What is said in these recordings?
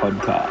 podcast.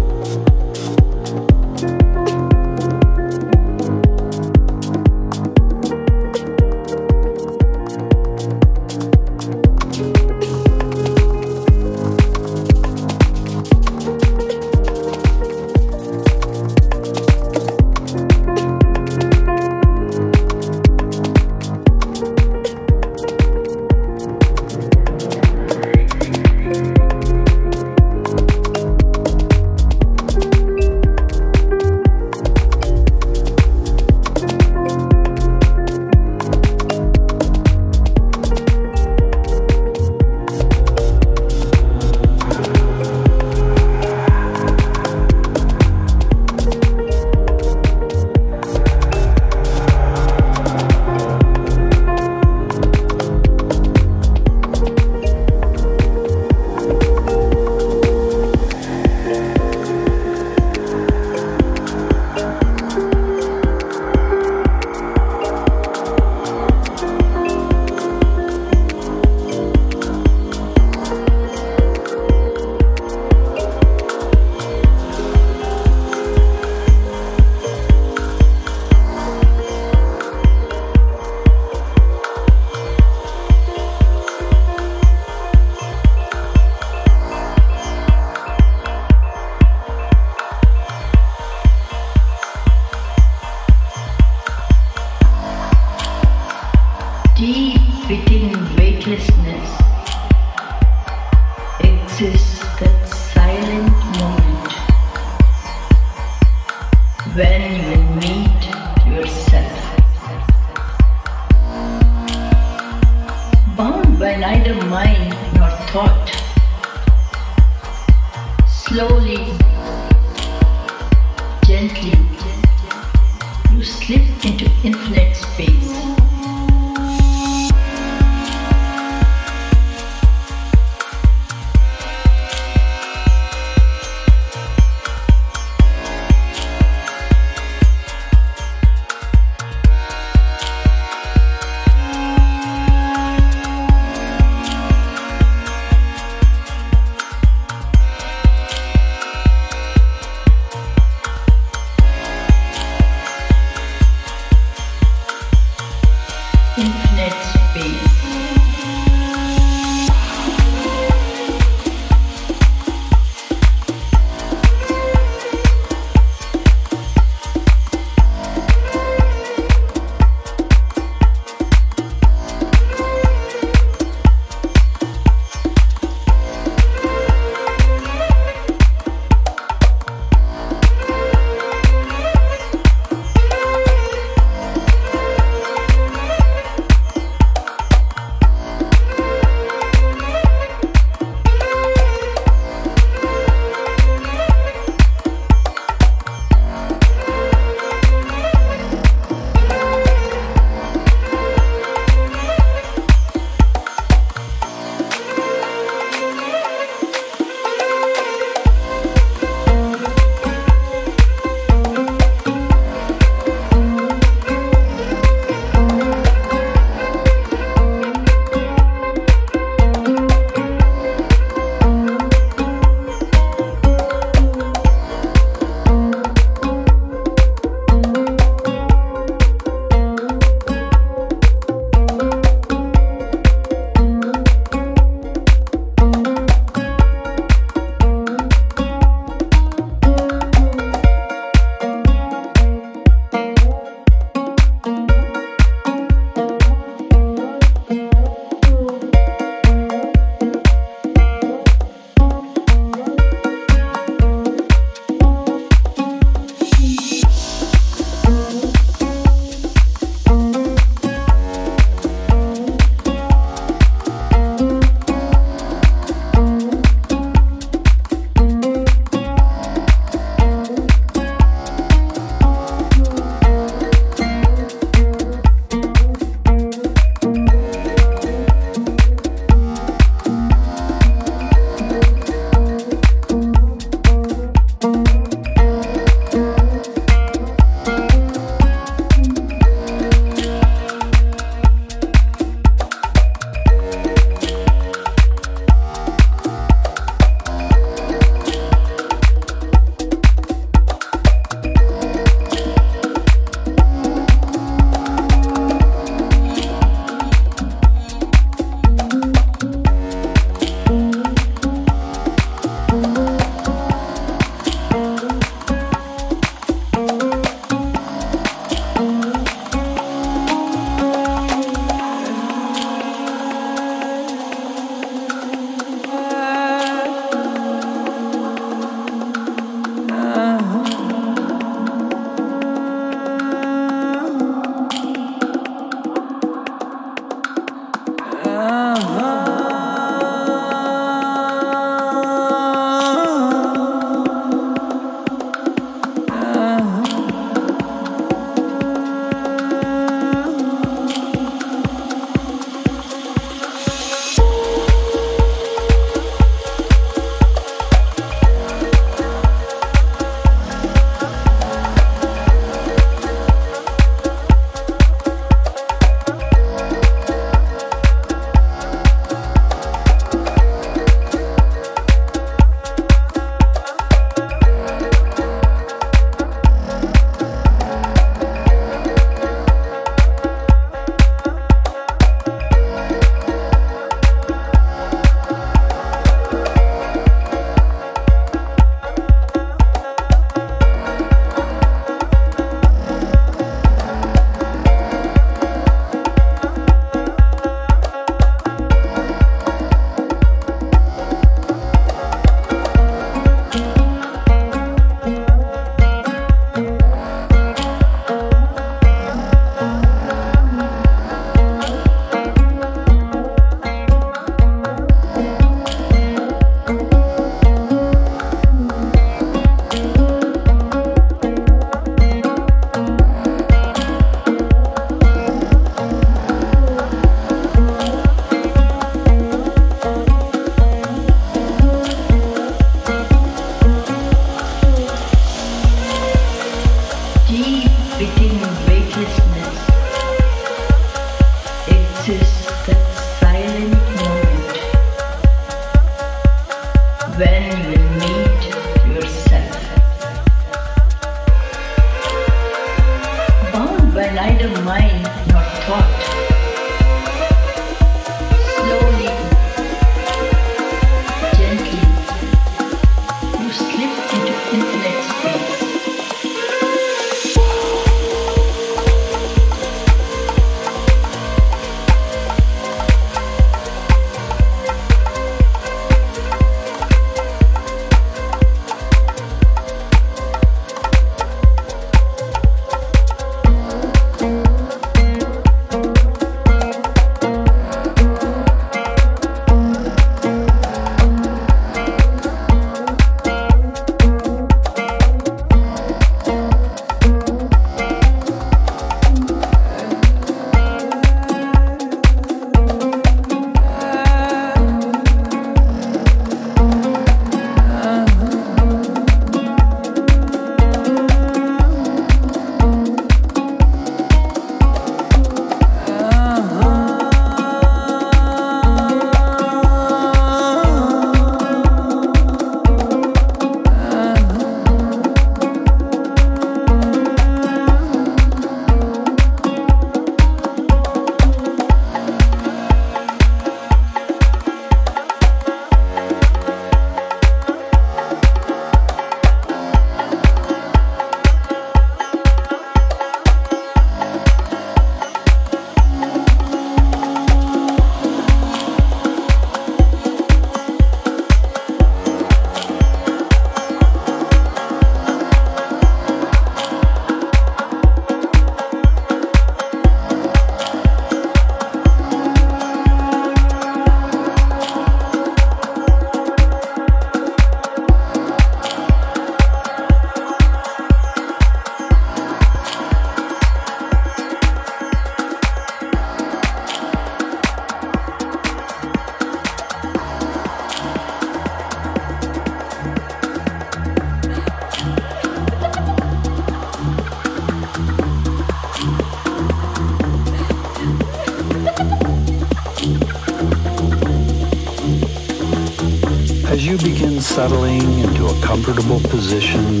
comfortable position,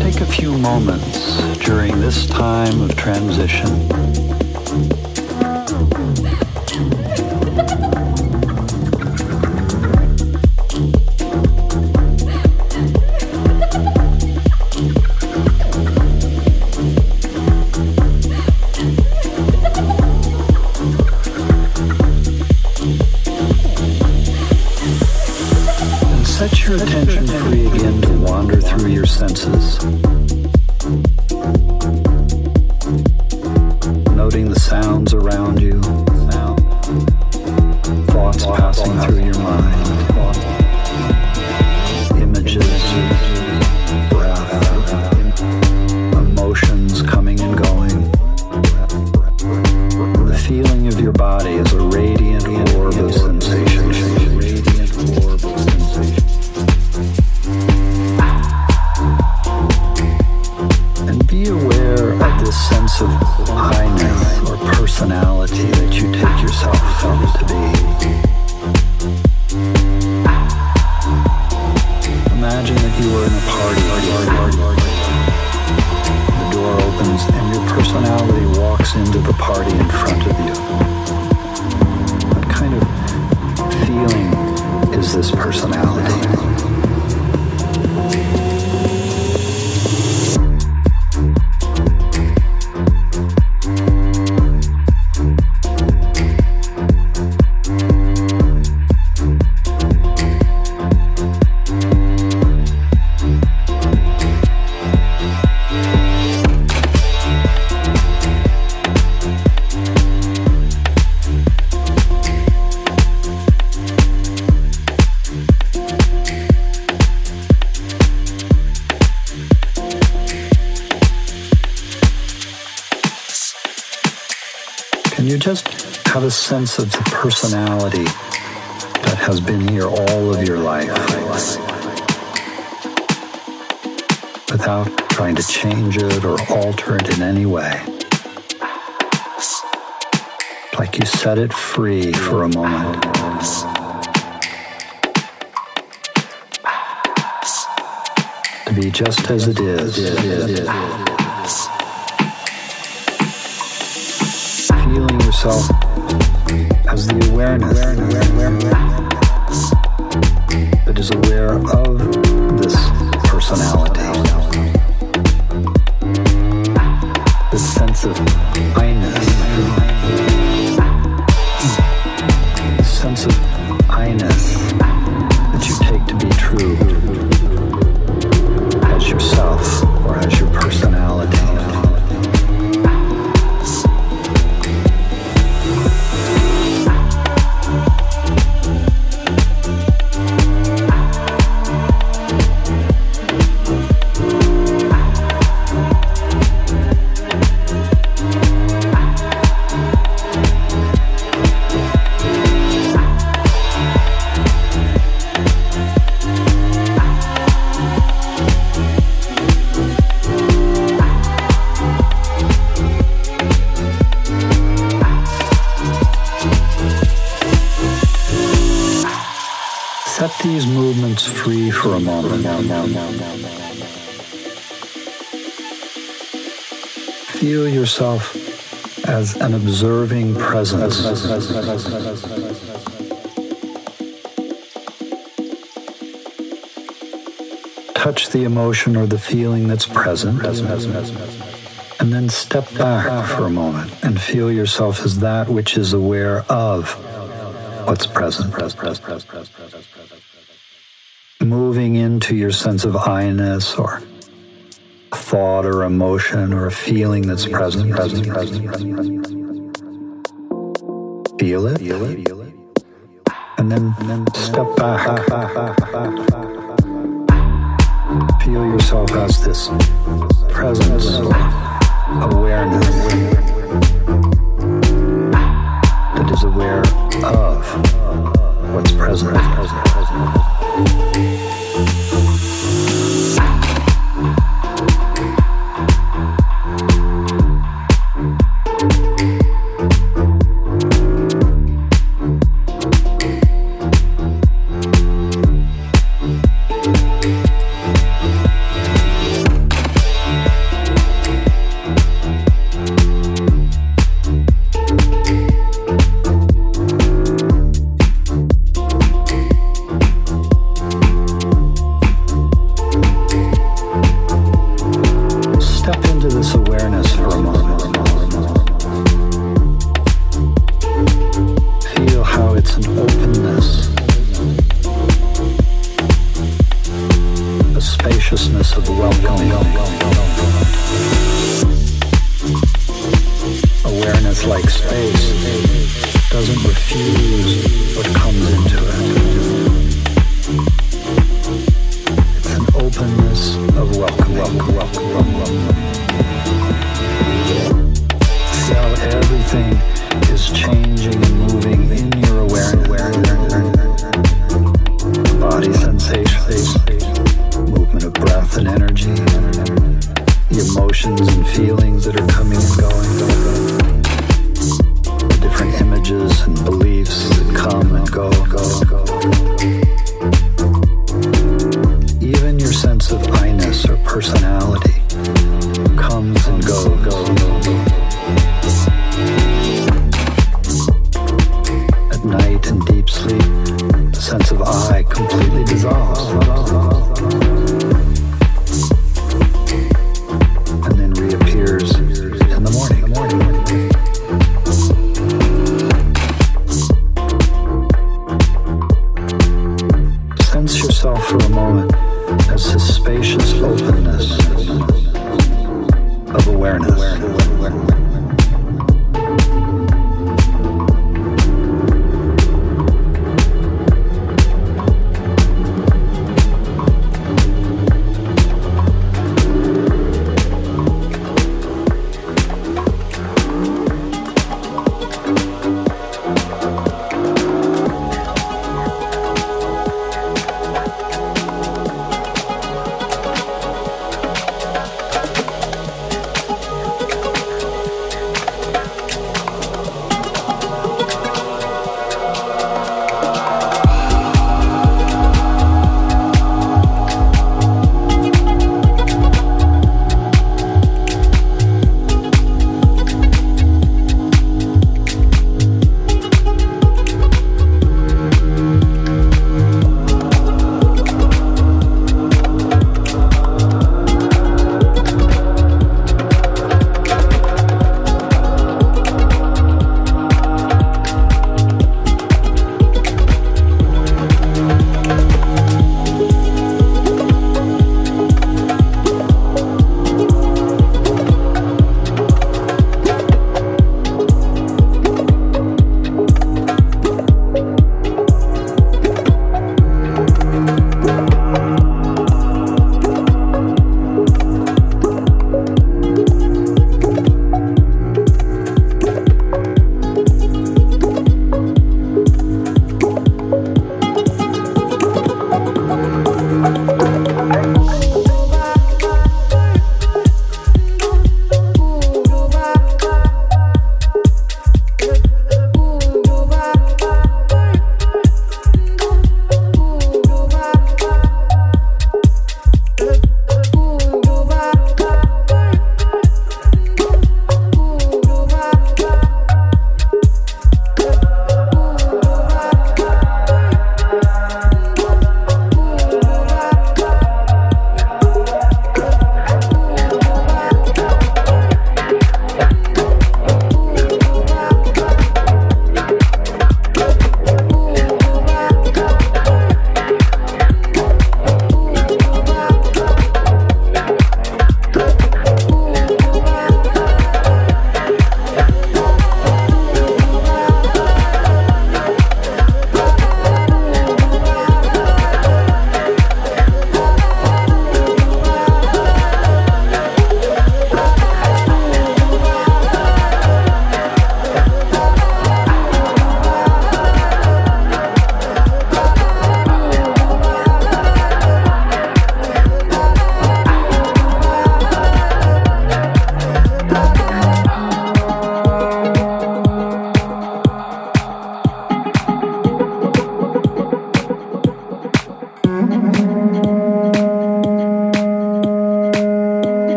take a few moments during this time of transition. sense of the personality that has been here all of your life without trying to change it or alter it in any way. Like you set it free for a moment. To be just as it is. Feeling yourself as the awareness that is aware of this personality. Observing presence. Touch the emotion or the feeling that's present. And then step back for a moment and feel yourself as that which is aware of what's present. Moving into your sense of I-ness or thought or emotion or a feeling that's present, present, present, present, present. Feel it, feel it, feel it. And then, and then step back. Feel yourself as this presence awareness that is aware of what's present.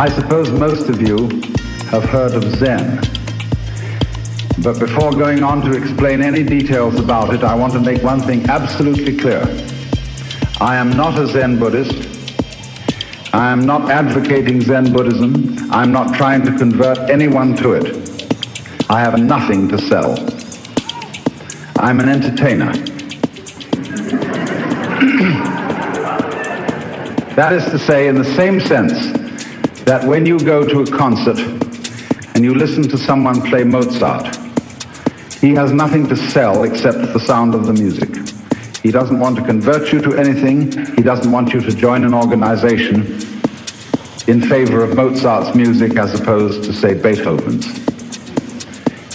I suppose most of you have heard of Zen. But before going on to explain any details about it, I want to make one thing absolutely clear. I am not a Zen Buddhist. I am not advocating Zen Buddhism. I'm not trying to convert anyone to it. I have nothing to sell. I'm an entertainer. that is to say, in the same sense that when you go to a concert and you listen to someone play Mozart, he has nothing to sell except the sound of the music. He doesn't want to convert you to anything. He doesn't want you to join an organization in favor of Mozart's music as opposed to, say, Beethoven's.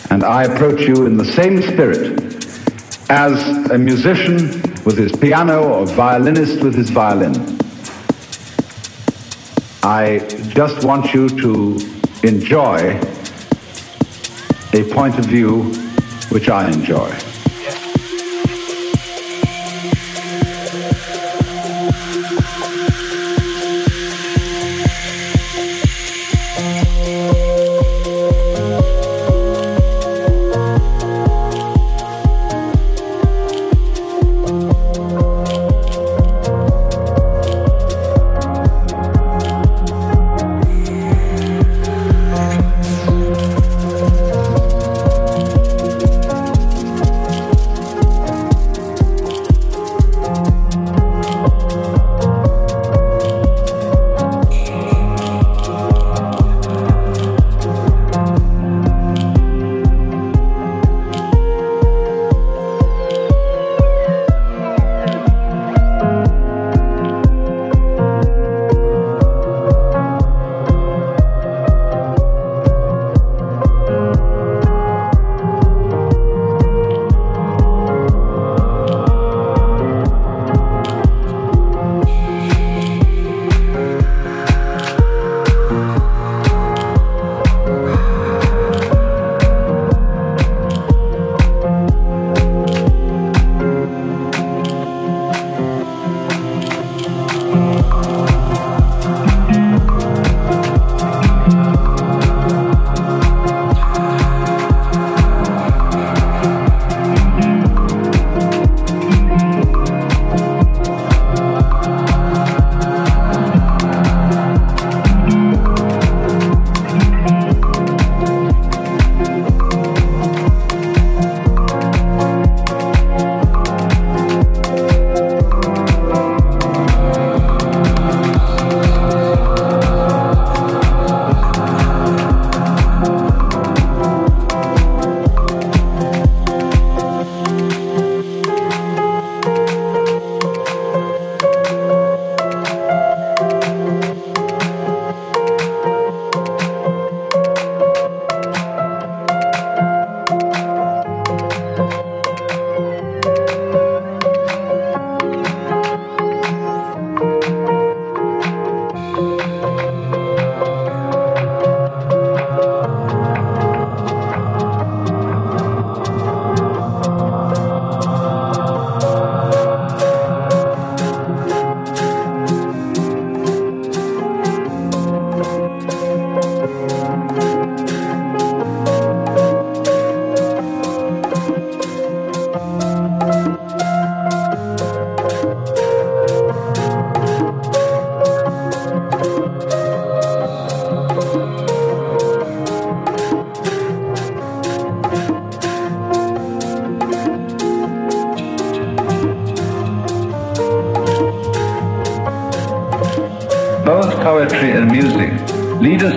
And I approach you in the same spirit as a musician with his piano or a violinist with his violin. I just want you to enjoy a point of view which I enjoy.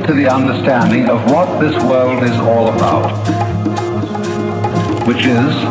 To the understanding of what this world is all about, which is